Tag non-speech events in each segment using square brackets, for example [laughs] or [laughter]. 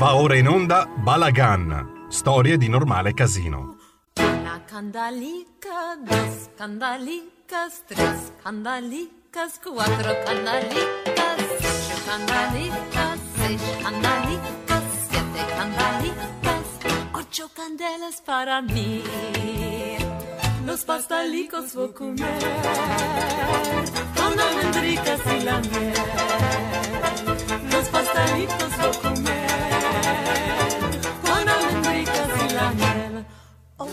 Va ora in onda Balagan, storie di normale casino. Una candalica, dos candalicas, tres candalicas, cuatro candalicas, cinco candalicas, seis candalicas, siete candalicas, ocho candelas para mí. Los pastalicos voy a comer con almendricas y la miel. Los pastelitos voy a comer con almendricas y la. Oh.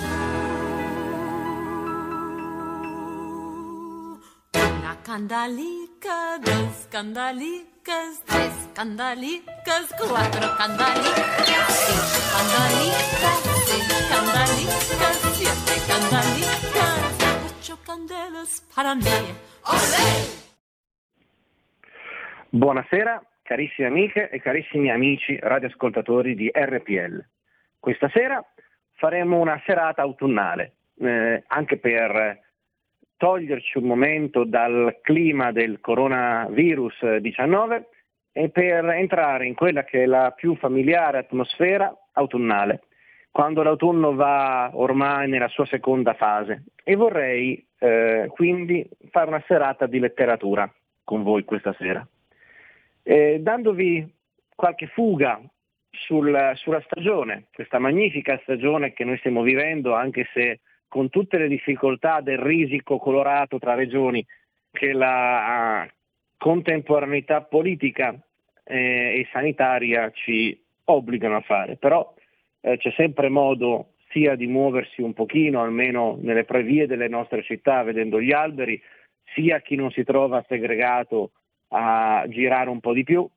Una candalica, dos candalicas, tres candalicas, cuatro candalicas, cinco candalicas, seis candalicas, siete candalicas, ocho candelas para mí. ¡Olé! Buonasera carissime amiche e carissimi amici radioascoltatori di RPL. Questa sera faremo una serata autunnale, eh, anche per toglierci un momento dal clima del coronavirus 19 e per entrare in quella che è la più familiare atmosfera autunnale, quando l'autunno va ormai nella sua seconda fase. E vorrei eh, quindi fare una serata di letteratura con voi questa sera eh, dandovi qualche fuga sul, sulla stagione, questa magnifica stagione che noi stiamo vivendo, anche se con tutte le difficoltà del risico colorato tra regioni che la uh, contemporaneità politica eh, e sanitaria ci obbligano a fare. Però eh, c'è sempre modo sia di muoversi un pochino, almeno nelle previe delle nostre città, vedendo gli alberi, sia chi non si trova segregato a girare un po' di più,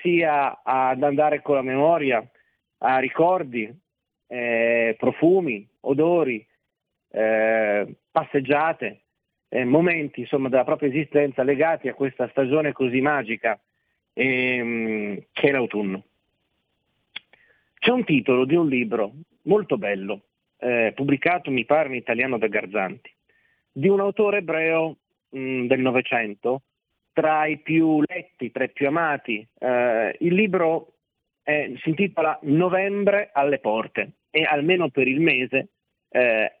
sia ad andare con la memoria a ricordi, eh, profumi, odori, eh, passeggiate, eh, momenti insomma, della propria esistenza legati a questa stagione così magica ehm, che è l'autunno. C'è un titolo di un libro molto bello, eh, pubblicato mi pare in italiano da Garzanti, di un autore ebreo mh, del Novecento tra i più letti, tra i più amati. Eh, il libro è, si intitola Novembre alle porte e almeno per il mese eh,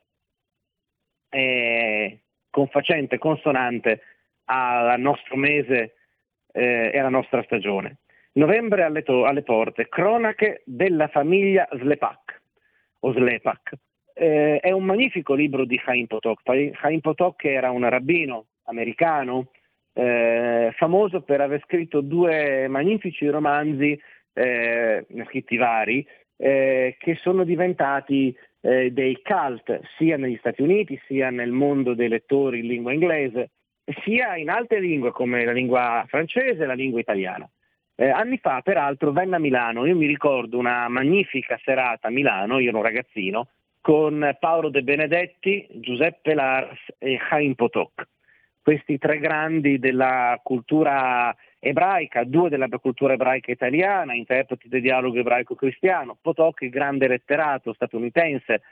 è confacente, consonante al nostro mese eh, e alla nostra stagione. Novembre alle, to- alle, porte, cronache della famiglia Slepak o Slepak. Eh, è un magnifico libro di Chaim Potok. Chaim Potok era un rabbino americano eh, famoso per aver scritto due magnifici romanzi, eh, scritti vari, eh, che sono diventati eh, dei cult sia negli Stati Uniti sia nel mondo dei lettori in lingua inglese, sia in altre lingue come la lingua francese e la lingua italiana. Eh, anni fa, peraltro, venne a Milano, io mi ricordo una magnifica serata a Milano, io ero un ragazzino, con Paolo De Benedetti, Giuseppe Lars e Chaim Potok questi tre grandi della cultura ebraica, due della cultura ebraica italiana, interpreti del dialogo ebraico-cristiano, Potok, il grande letterato statunitense,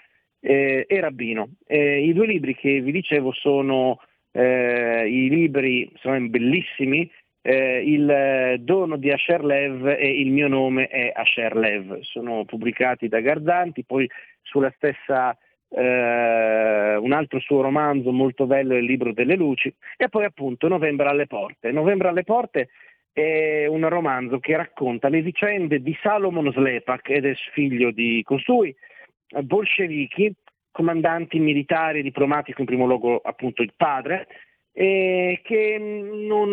eh, e Rabbino. Eh, I due libri che vi dicevo sono eh, i libri, sono bellissimi, eh, Il dono di Asher Lev e Il mio nome è Asher Lev, sono pubblicati da Garzanti, poi sulla stessa eh, un altro suo romanzo molto bello Il libro delle luci e poi appunto Novembre alle porte. Novembre alle porte è un romanzo che racconta le vicende di Salomon Slepak ed è figlio di costui, bolscevichi, comandanti militari e diplomatici, in primo luogo appunto il padre, e che non,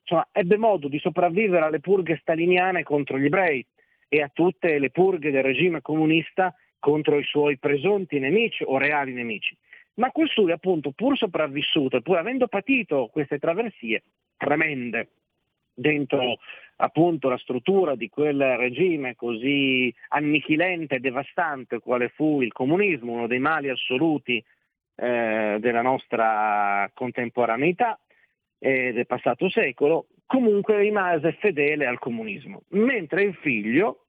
insomma, ebbe modo di sopravvivere alle purghe staliniane contro gli ebrei e a tutte le purghe del regime comunista contro i suoi presunti nemici o reali nemici. Ma costui appunto pur sopravvissuto, pur avendo patito queste traversie tremende dentro appunto la struttura di quel regime così annichilente e devastante quale fu il comunismo, uno dei mali assoluti eh, della nostra contemporaneità e del passato secolo, comunque rimase fedele al comunismo, mentre il figlio,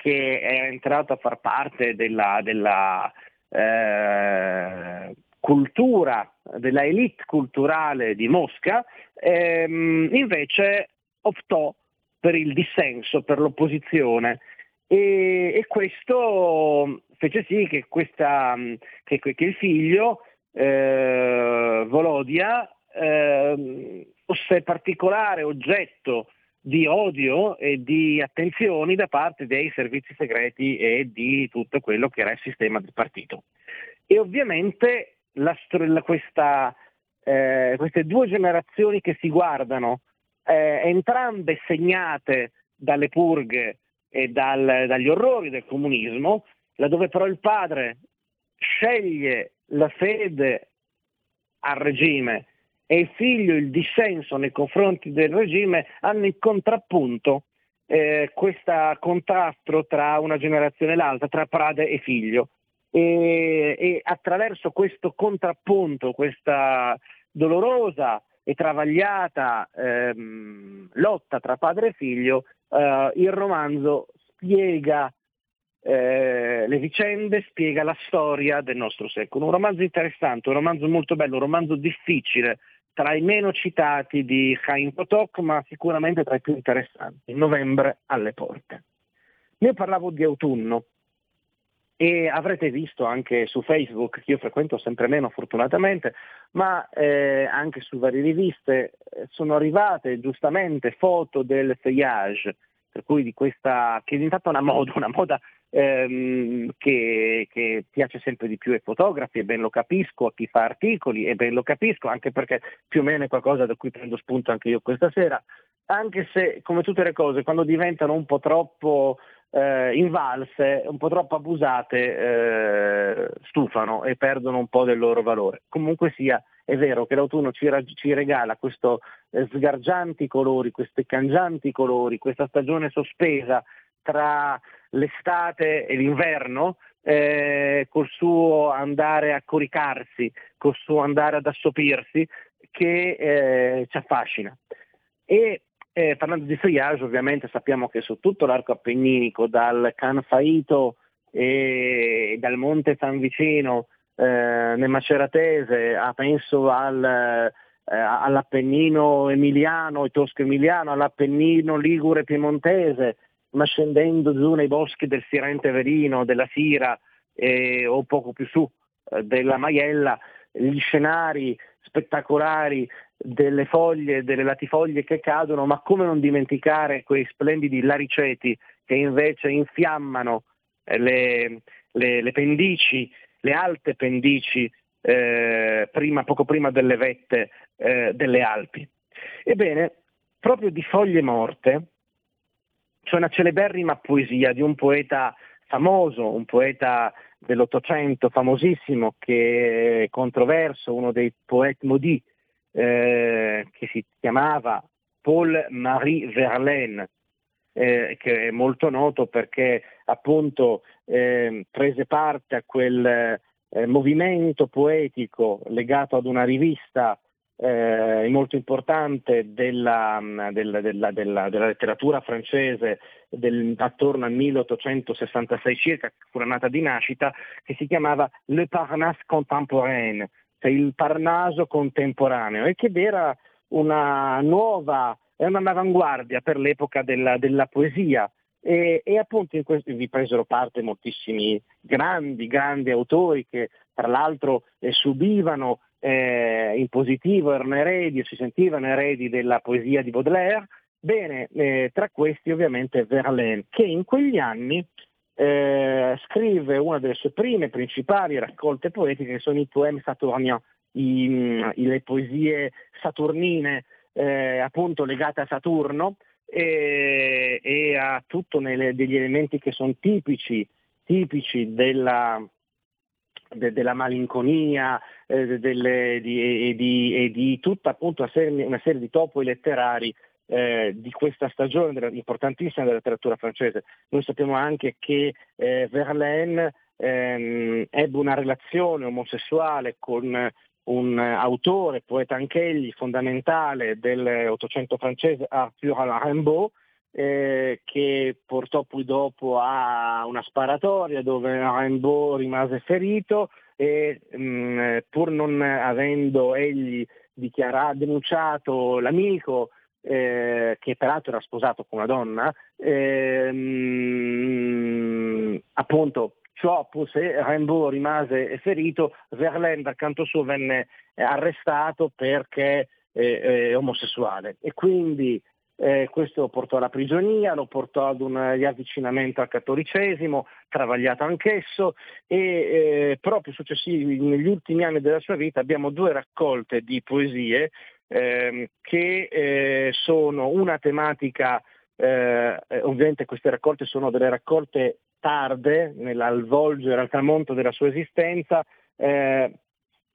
che è entrato a far parte della, della eh, cultura, della elite culturale di Mosca, ehm, invece optò per il dissenso, per l'opposizione. E, e questo fece sì che, questa, che, che il figlio, eh, Volodia, eh, fosse particolare oggetto di odio e di attenzioni da parte dei servizi segreti e di tutto quello che era il sistema del partito. E ovviamente la, questa, eh, queste due generazioni che si guardano, eh, entrambe segnate dalle purghe e dal, dagli orrori del comunismo, laddove però il padre sceglie la fede al regime e il figlio il dissenso nei confronti del regime, hanno in contrappunto eh, questo contrasto tra una generazione e l'altra, tra padre e figlio. E, e attraverso questo contrappunto, questa dolorosa e travagliata ehm, lotta tra padre e figlio, eh, il romanzo spiega eh, le vicende, spiega la storia del nostro secolo. Un romanzo interessante, un romanzo molto bello, un romanzo difficile, tra i meno citati di Chaim Potok, ma sicuramente tra i più interessanti. Novembre alle porte. Io parlavo di autunno e avrete visto anche su Facebook, che io frequento sempre meno fortunatamente, ma eh, anche su varie riviste eh, sono arrivate giustamente foto del feuillage, per cui di questa, che è diventata una moda, una moda ehm, che, che, piace sempre di più ai fotografi e ben lo capisco, a chi fa articoli e ben lo capisco, anche perché più o meno è qualcosa da cui prendo spunto anche io questa sera, anche se come tutte le cose quando diventano un po' troppo eh, invalse, un po' troppo abusate, eh, stufano e perdono un po' del loro valore. Comunque sia, è vero che l'autunno ci, ci regala questi eh, sgargianti colori, questi cangianti colori, questa stagione sospesa tra l'estate e l'inverno, eh, col suo andare a coricarsi, col suo andare ad assopirsi, che eh, ci affascina. E eh, parlando di feuillage, ovviamente sappiamo che su tutto l'arco appenninico, dal Canfaito e dal Monte San Vicino eh, nel Maceratese, a, penso al, eh, all'Appennino emiliano e tosco-emiliano, all'Appennino ligure piemontese, ma scendendo giù nei boschi del Sirente Verino, della Sira eh, o poco più su eh, della Maiella, gli scenari spettacolari delle foglie, delle latifoglie che cadono, ma come non dimenticare quei splendidi lariceti che invece infiammano eh, le, le, le pendici, le alte pendici eh, prima, poco prima delle vette eh, delle Alpi. Ebbene, proprio di foglie morte c'è una celeberrima poesia di un poeta famoso, un poeta dell'Ottocento famosissimo che è controverso, uno dei poeti maudits, eh, che si chiamava Paul-Marie Verlaine, eh, che è molto noto perché appunto eh, prese parte a quel eh, movimento poetico legato ad una rivista eh, molto importante della, della, della, della, letteratura francese del, attorno al 1866 circa, fu la nata di nascita, che si chiamava Le Parnasse Contemporain, cioè il Parnaso contemporaneo, e che era una nuova, un'avanguardia per l'epoca della, della poesia. E, e, appunto in questo vi presero parte moltissimi grandi, grandi autori che tra l'altro eh, subivano eh, in positivo erano eredi si sentivano eredi della poesia di Baudelaire, bene, eh, tra questi ovviamente Verlaine, che in quegli anni eh, scrive una delle sue prime principali raccolte poetiche che sono i poemi saturniens, i, le poesie saturnine eh, appunto legate a Saturno e, e a tutti degli elementi che sono tipici, tipici della, de, della malinconia eh, delle, di, e, di, e, di, tutta appunto una serie, una serie di topoi letterari eh, di questa stagione della, importantissima della letteratura francese. Noi sappiamo anche che eh, Verlaine ehm, ebbe una relazione omosessuale con un autore, poeta anch'egli, fondamentale dell'Ottocento francese, Arthur Rimbaud, eh, che portò poi dopo a una sparatoria dove Rimbaud rimase ferito e mh, mm, pur non avendo egli dichiarato, denunciato l'amico, eh, che peraltro era sposato con una donna, ehm, appunto ciò se Rimbaud rimase ferito, Verlaine dal canto suo venne arrestato perché eh, omosessuale. E quindi eh, questo portò alla prigionia, lo portò ad un riavvicinamento al cattolicesimo, travagliato anch'esso e eh, proprio successivi, negli ultimi anni della sua vita abbiamo due raccolte di poesie eh, che eh, sono una tematica, eh, ovviamente queste raccolte sono delle raccolte tarde, al volgere, al tramonto della sua esistenza, eh,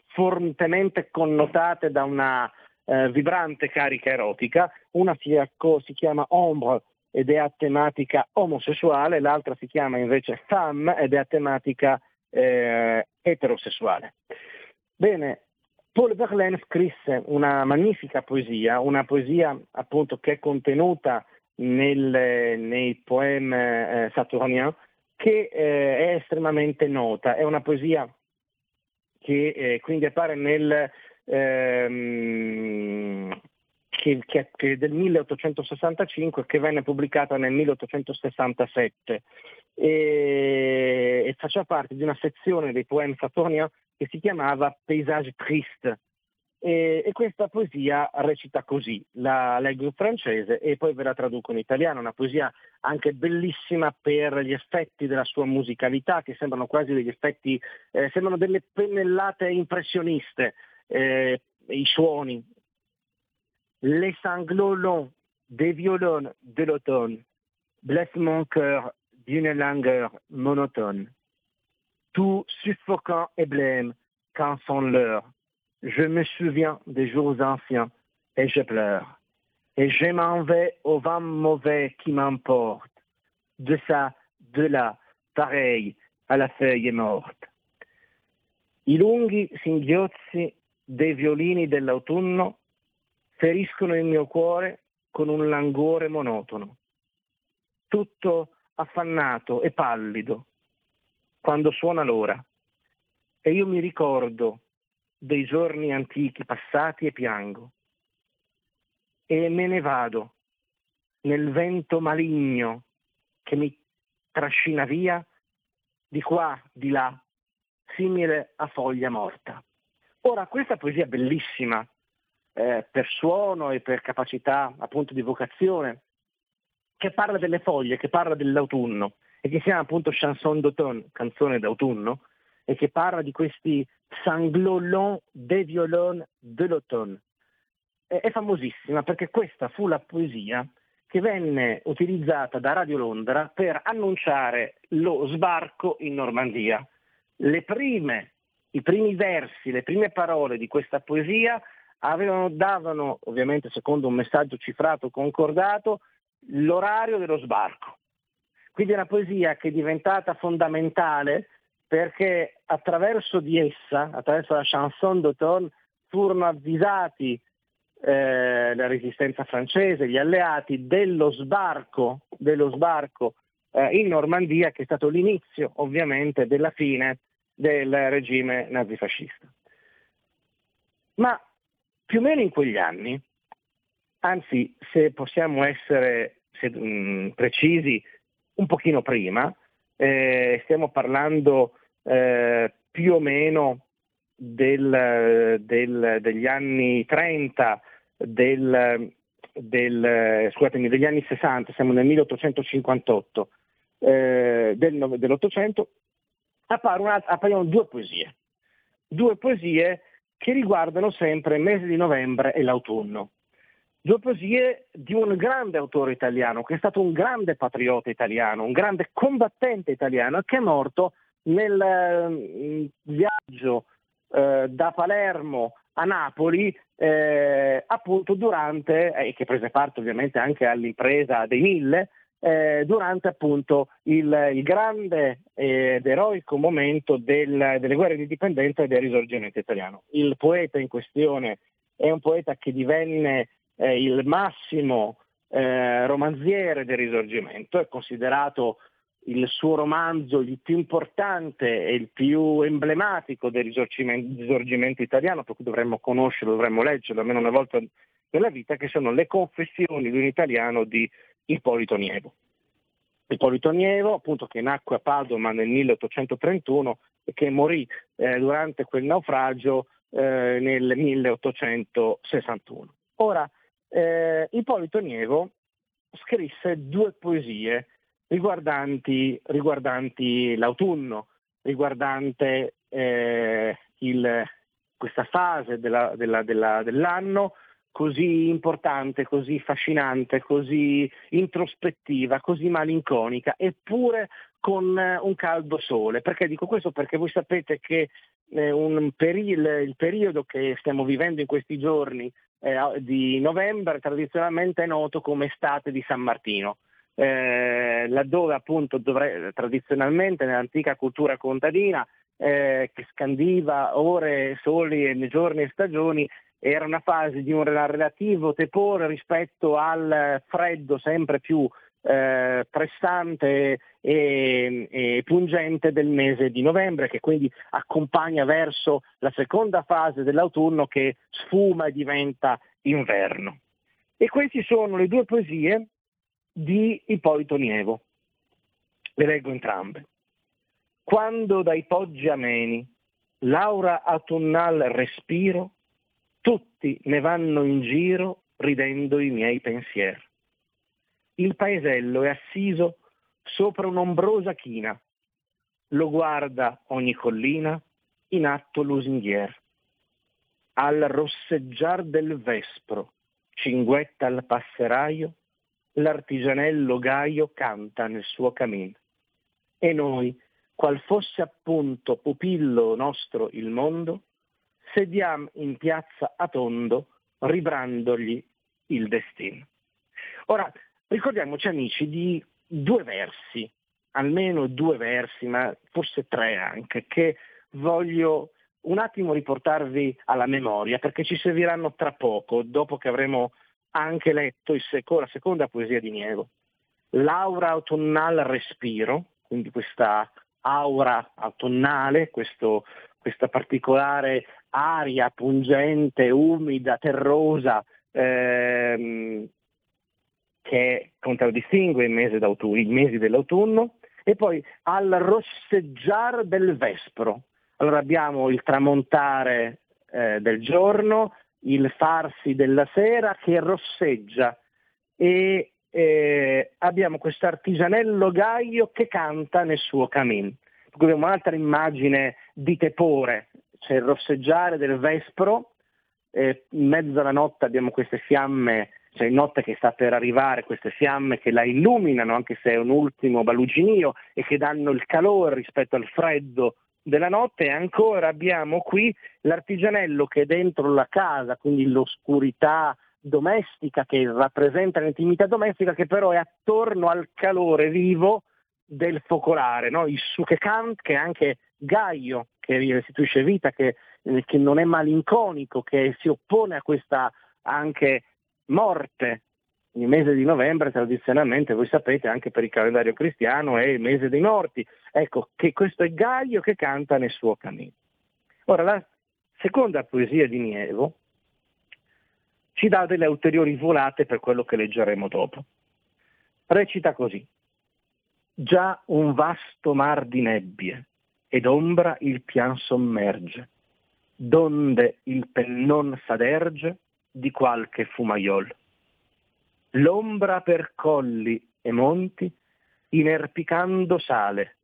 fortemente connotate da una eh, vibrante carica erotica, una si, si, chiama Ombre ed è a tematica omosessuale, l'altra si chiama invece Femme ed è a tematica eh, eterosessuale. Bene, Paul Verlaine scrisse una magnifica poesia, una poesia appunto che è contenuta nel, nei poemi eh, saturnien, che eh, è estremamente nota, è una poesia che eh, quindi appare nel, ehm, che, che, che del 1865 che venne pubblicata nel 1867 e, e faceva parte di una sezione dei poemi saturnien che si chiamava Paysage Triste. E, e, questa poesia recita così, la leggo in francese e poi ve la traduco in italiano, una poesia anche bellissima per gli effetti della sua musicalità, che sembrano quasi degli effetti, eh, sembrano delle pennellate impressioniste, eh, i. Les sanglots longs des violons de l'automne blessent mon cœur d'une langueur monotone tout suffocant et blême quand sont l'heure. Je me souviens des jours anciens et je pleure. Et je m'en vais au vent mauvais qui m'emporte, de ça, de là, pareil à la feuille morte. Dei violini dell'autunno feriscono il mio cuore con un languore monotono. Tutto affannato e pallido, quando suona l'ora. E io mi ricordo dei giorni antichi passati e piango. E me ne vado nel vento maligno che mi trascina via di qua, di là, simile a foglia morta. Ora, questa poesia bellissima, eh, per suono e per capacità appunto di vocazione, che parla delle foglie, che parla dell'autunno, e che si chiama appunto Chanson d'automne, canzone d'autunno, e che parla di questi sanglolons des violons de l'automne. È, è famosissima perché questa fu la poesia che venne utilizzata da Radio Londra per annunciare lo sbarco in Normandia. Le prime, I primi versi, le prime parole di questa poesia avevano, davano, ovviamente secondo un messaggio cifrato concordato, l'orario dello sbarco. Quindi è una poesia che è diventata fondamentale perché attraverso di essa, attraverso la chanson d'automne, furono avvisati eh, la resistenza francese, gli alleati, dello sbarco, dello sbarco eh, in Normandia, che è stato l'inizio ovviamente della fine del regime nazifascista. Ma più o meno in quegli anni, anzi se possiamo essere se, mh, precisi, un pochino prima, eh, stiamo parlando eh, più o meno del, del, degli anni 30, del, scusatemi, degli anni 60, siamo nel 1858 eh, del, dell'Ottocento, appaiono due poesie, due poesie che riguardano sempre il mese di novembre e l'autunno. Due poesie di un grande autore italiano, che è stato un grande patriota italiano, un grande combattente italiano, che è morto nel eh, viaggio eh, da Palermo a Napoli, eh, appunto durante, e che prese parte ovviamente anche all'impresa dei Mille, eh, durante appunto il, il, grande ed eroico momento del, delle guerre di indipendenza e del risorgimento italiano. Il poeta in questione è un poeta che divenne eh, il massimo eh, romanziere del risorgimento, è considerato il suo romanzo il più importante e il più emblematico del risorgimento, risorgimento italiano, per cui dovremmo conoscerlo, dovremmo leggerlo almeno una volta della vita, che sono le confessioni di un italiano di Ippolito Nievo. Ippolito Nievo, appunto, che nacque a Padova nel 1831 e che morì eh, durante quel naufragio eh, nel 1861. Ora, eh, Ippolito Nievo scrisse due poesie riguardanti, riguardanti l'autunno, riguardante eh, il, questa fase della, della, della, dell'anno così importante, così affascinante, così introspettiva, così malinconica, eppure con eh, un caldo sole. Perché dico questo? Perché voi sapete che eh, peri- il periodo che stiamo vivendo in questi giorni eh, di novembre tradizionalmente è noto come estate di San Martino. Eh, laddove appunto dovre- tradizionalmente nell'antica cultura contadina eh, che scandiva ore, soli, giorni e stagioni, era una fase di un relativo tepore rispetto al freddo sempre più eh, pressante e, e, pungente del mese di novembre, che quindi accompagna verso la seconda fase dell'autunno che sfuma e diventa inverno. E queste sono le due poesie di Ippolito Nievo. Le leggo entrambe. Quando dai poggi ameni l'aura autunnal respiro, tutti ne vanno in giro ridendo i miei pensieri. Il paesello è assiso sopra un'ombrosa china, lo guarda ogni collina in atto lusinghier. Al rosseggiar del vespro, cinguetta al passeraio, l'artigianello gaio canta nel suo camin. E noi, qual fosse appunto pupillo nostro il mondo, sediam in piazza a tondo, ribrandogli il destino. Ora, ricordiamoci amici di due versi, almeno due versi, ma forse tre anche, che voglio un attimo riportarvi alla memoria, perché ci serviranno tra poco, dopo che avremo anche letto seco- la seconda poesia di Nievo. L'aura autunnal respiro, quindi questa aura autunnale, questo, questa particolare aria pungente, umida, terrosa, ehm, che contraddistingue i mesi, i mesi dell'autunno, e poi al rosseggiar del vespro. Allora abbiamo il tramontare eh, del giorno, il farsi della sera che rosseggia e eh, abbiamo questo artigianello gaio che canta nel suo cammin. Abbiamo un'altra immagine di tepore, c'è il rosseggiare del vespro, eh, in mezzo alla notte abbiamo queste fiamme, cioè notte che sta per arrivare, queste fiamme che la illuminano, anche se è un ultimo baluginio, e che danno il calore rispetto al freddo della notte. E ancora abbiamo qui l'artigianello che è dentro la casa, quindi l'oscurità domestica che rappresenta l'intimità domestica che però è attorno al calore vivo del focolare, no? il Sukekant che è anche Gaio, che restituisce vita, che, eh, che non è malinconico, che si oppone a questa anche morte. Il mese di novembre tradizionalmente, voi sapete, anche per il calendario cristiano è il mese dei morti. Ecco, che questo è Gaio che canta nel suo cammino. Ora, la seconda poesia di Nievo ci dà delle ulteriori volate per quello che leggeremo dopo. Recita così. Già un vasto mar di nebbie ed ombra il pian sommerge, donde il pennon s'aderge di qualche fumaiol. L'ombra per colli e monti inerpicando sale,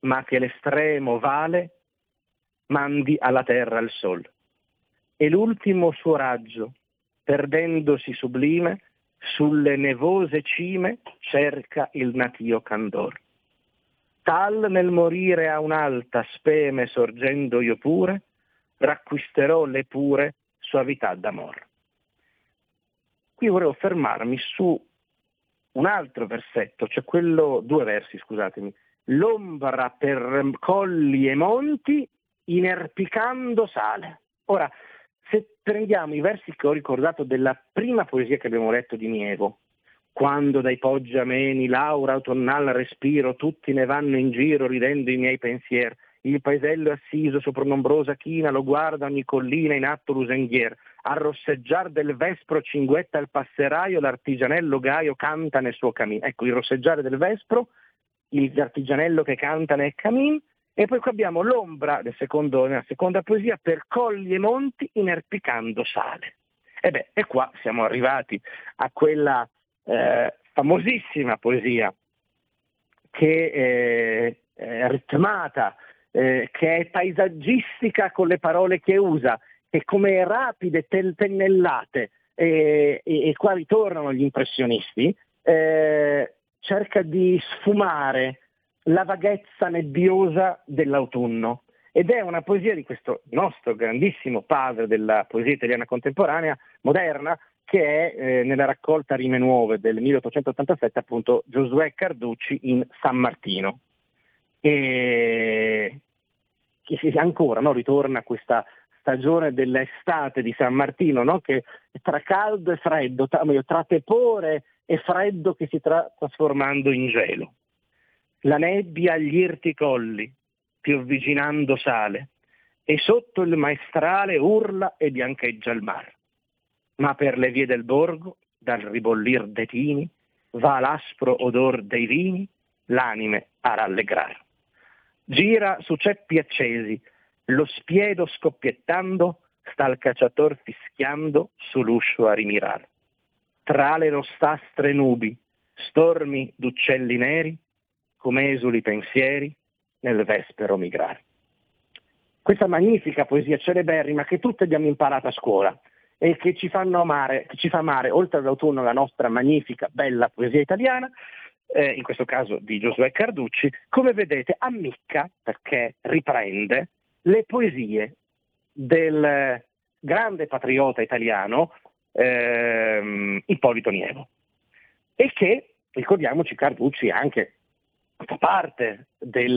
ma che l'estremo vale mandi alla terra il sol. E l'ultimo suo raggio, perdendosi sublime, sulle nevose cime cerca il natio candor. Tal nel morire a un'alta speme sorgendo io pure, racquisterò le pure suavità d'amor. Qui volevo fermarmi su un altro versetto, cioè quello, due versi scusatemi, l'ombra per colli e monti inerpicando sale. Ora, se prendiamo i versi che ho ricordato della prima poesia che abbiamo letto di Nievo, quando dai poggi ameni, l'aura autunnal respiro, tutti ne vanno in giro ridendo i miei pensieri, il paesello assiso sopra un'ombrosa china, lo guarda ogni collina in atto l'usenghier. Al rosseggiar del vespro cinguetta il passeraio, l'artigianello gaio canta nel suo cammin. Ecco, il rosseggiare del vespro, l'artigianello che canta nel cammin, e poi qui abbiamo l'ombra secondo, nella seconda poesia per colli e monti inerpicando sale. E beh, e qua siamo arrivati a quella eh, famosissima poesia che eh, è ritmata, eh, che è paesaggistica con le parole che usa, che come rapide tennellate, e, e, e qua ritornano gli impressionisti, eh, cerca di sfumare la vaghezza nebbiosa dell'autunno. Ed è una poesia di questo nostro grandissimo padre della poesia italiana contemporanea, moderna, che è eh, nella raccolta Rime Nuove del 1887 appunto Giosuè Carducci in San Martino. E che ancora no, ritorna questa stagione dell'estate di San Martino, no? che tra caldo e freddo, tra, tra tepore e freddo che si sta trasformando in gelo. La nebbia agli irti colli, più avvicinando sale, e sotto il maestrale urla e biancheggia il mar. Ma per le vie del borgo, dal ribollir dei tini, va l'aspro odor dei vini, l'anime a rallegrar. Gira su ceppi accesi, lo spiedo scoppiettando, sta il cacciator fischiando sull'uscio a rimirar. Tra le rossastre nubi, stormi d'uccelli neri, come esuli pensieri nel vespero migrar. Questa magnifica poesia celeberrima che tutti abbiamo imparato a scuola e che ci, amare, che ci fa amare, oltre all'autunno, la nostra magnifica, bella poesia italiana, eh, in questo caso di Giosuè Carducci, come vedete ammicca, perché riprende, le poesie del grande patriota italiano ehm, Ippolito Nievo e che, ricordiamoci, Carducci anche fa parte del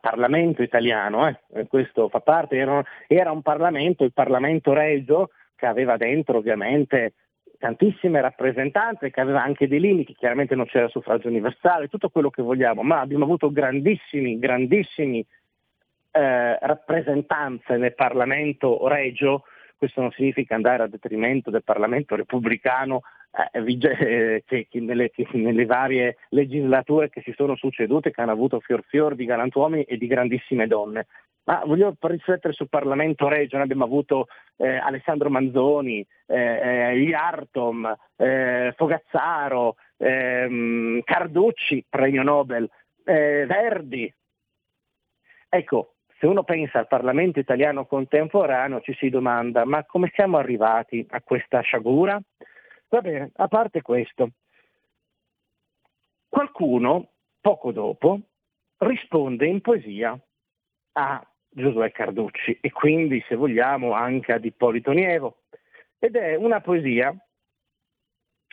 Parlamento italiano, eh? questo fa parte, era, era, un Parlamento, il Parlamento Regio, che aveva dentro ovviamente tantissime rappresentanze, che aveva anche dei limiti, chiaramente non c'era suffragio universale, tutto quello che vogliamo, ma abbiamo avuto grandissimi, grandissimi eh, rappresentanze nel Parlamento Regio, questo non significa andare a detrimento del Parlamento repubblicano eh, [laughs] eh, che, che, nelle, che, nelle, varie legislature che si sono succedute, che hanno avuto fior fior di galantuomini e di grandissime donne. Ma voglio riflettere sul Parlamento Regio, abbiamo avuto eh, Alessandro Manzoni, eh, eh Iartom, eh, Fogazzaro, ehm, Carducci, premio Nobel, Verdi. Ecco, se uno pensa al Parlamento italiano contemporaneo ci si domanda ma come siamo arrivati a questa sciagura? Va bene, a parte questo, qualcuno poco dopo risponde in poesia a Giosuè Carducci e quindi se vogliamo anche ad Ippolito Nievo ed è una poesia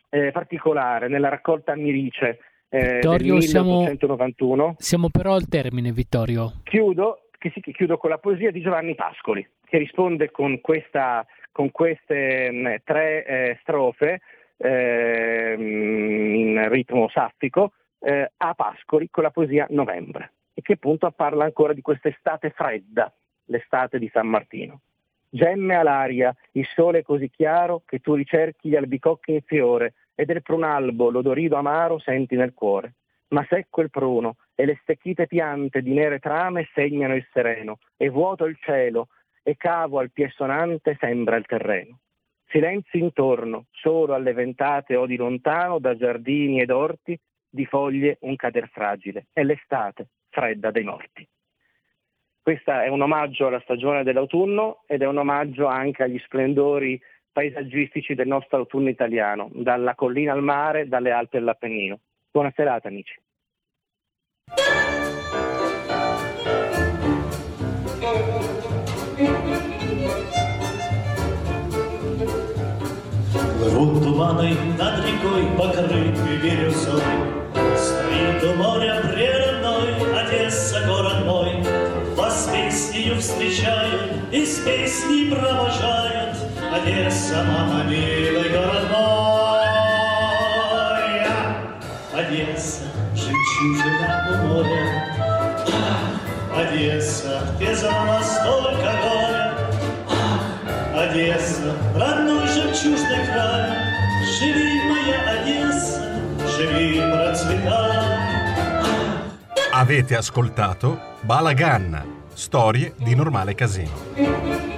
eh, particolare nella raccolta Mirice eh, Vittorio, 1891. Siamo, siamo però al termine, Vittorio. Chiudo, che sì, che chiudo con la poesia di Giovanni Pascoli, che risponde con questa con queste mh, mm, tre eh, strofe eh, in ritmo saffico eh, a Pascoli con la poesia Novembre e che appunto parla ancora di quest'estate fredda, l'estate di San Martino. Gemme all'aria, il sole è così chiaro che tu ricerchi gli albicocchi in fiore e del prunalbo l'odorido amaro senti nel cuore. Ma secco il pruno e le stecchite piante di nere trame segnano il sereno e vuoto il cielo e cavo al pie sonante sembra il terreno. Silenzio intorno, solo alle ventate o di lontano, da giardini ed orti, di foglie un cader fragile. È l'estate, fredda dei morti. Questo è un omaggio alla stagione dell'autunno ed è un omaggio anche agli splendori paesaggistici del nostro autunno italiano, dalla collina al mare, dalle Alpi all'Appennino. Buona serata amici. Плывут туманы над рекой, покрытые бирюзой. Стоит у моря прерывной Одесса, город мой. Вас песнею встречают и с песней провожают. Одесса, мама, милый город мой. Одесса, жемчужина у моря. Одесса, где знала столько горя. Ах, Одесса, родной жемчужный край, Живи, моя Одесса, живи, процветай. Avete ascoltato Balagan, storie di normale casino.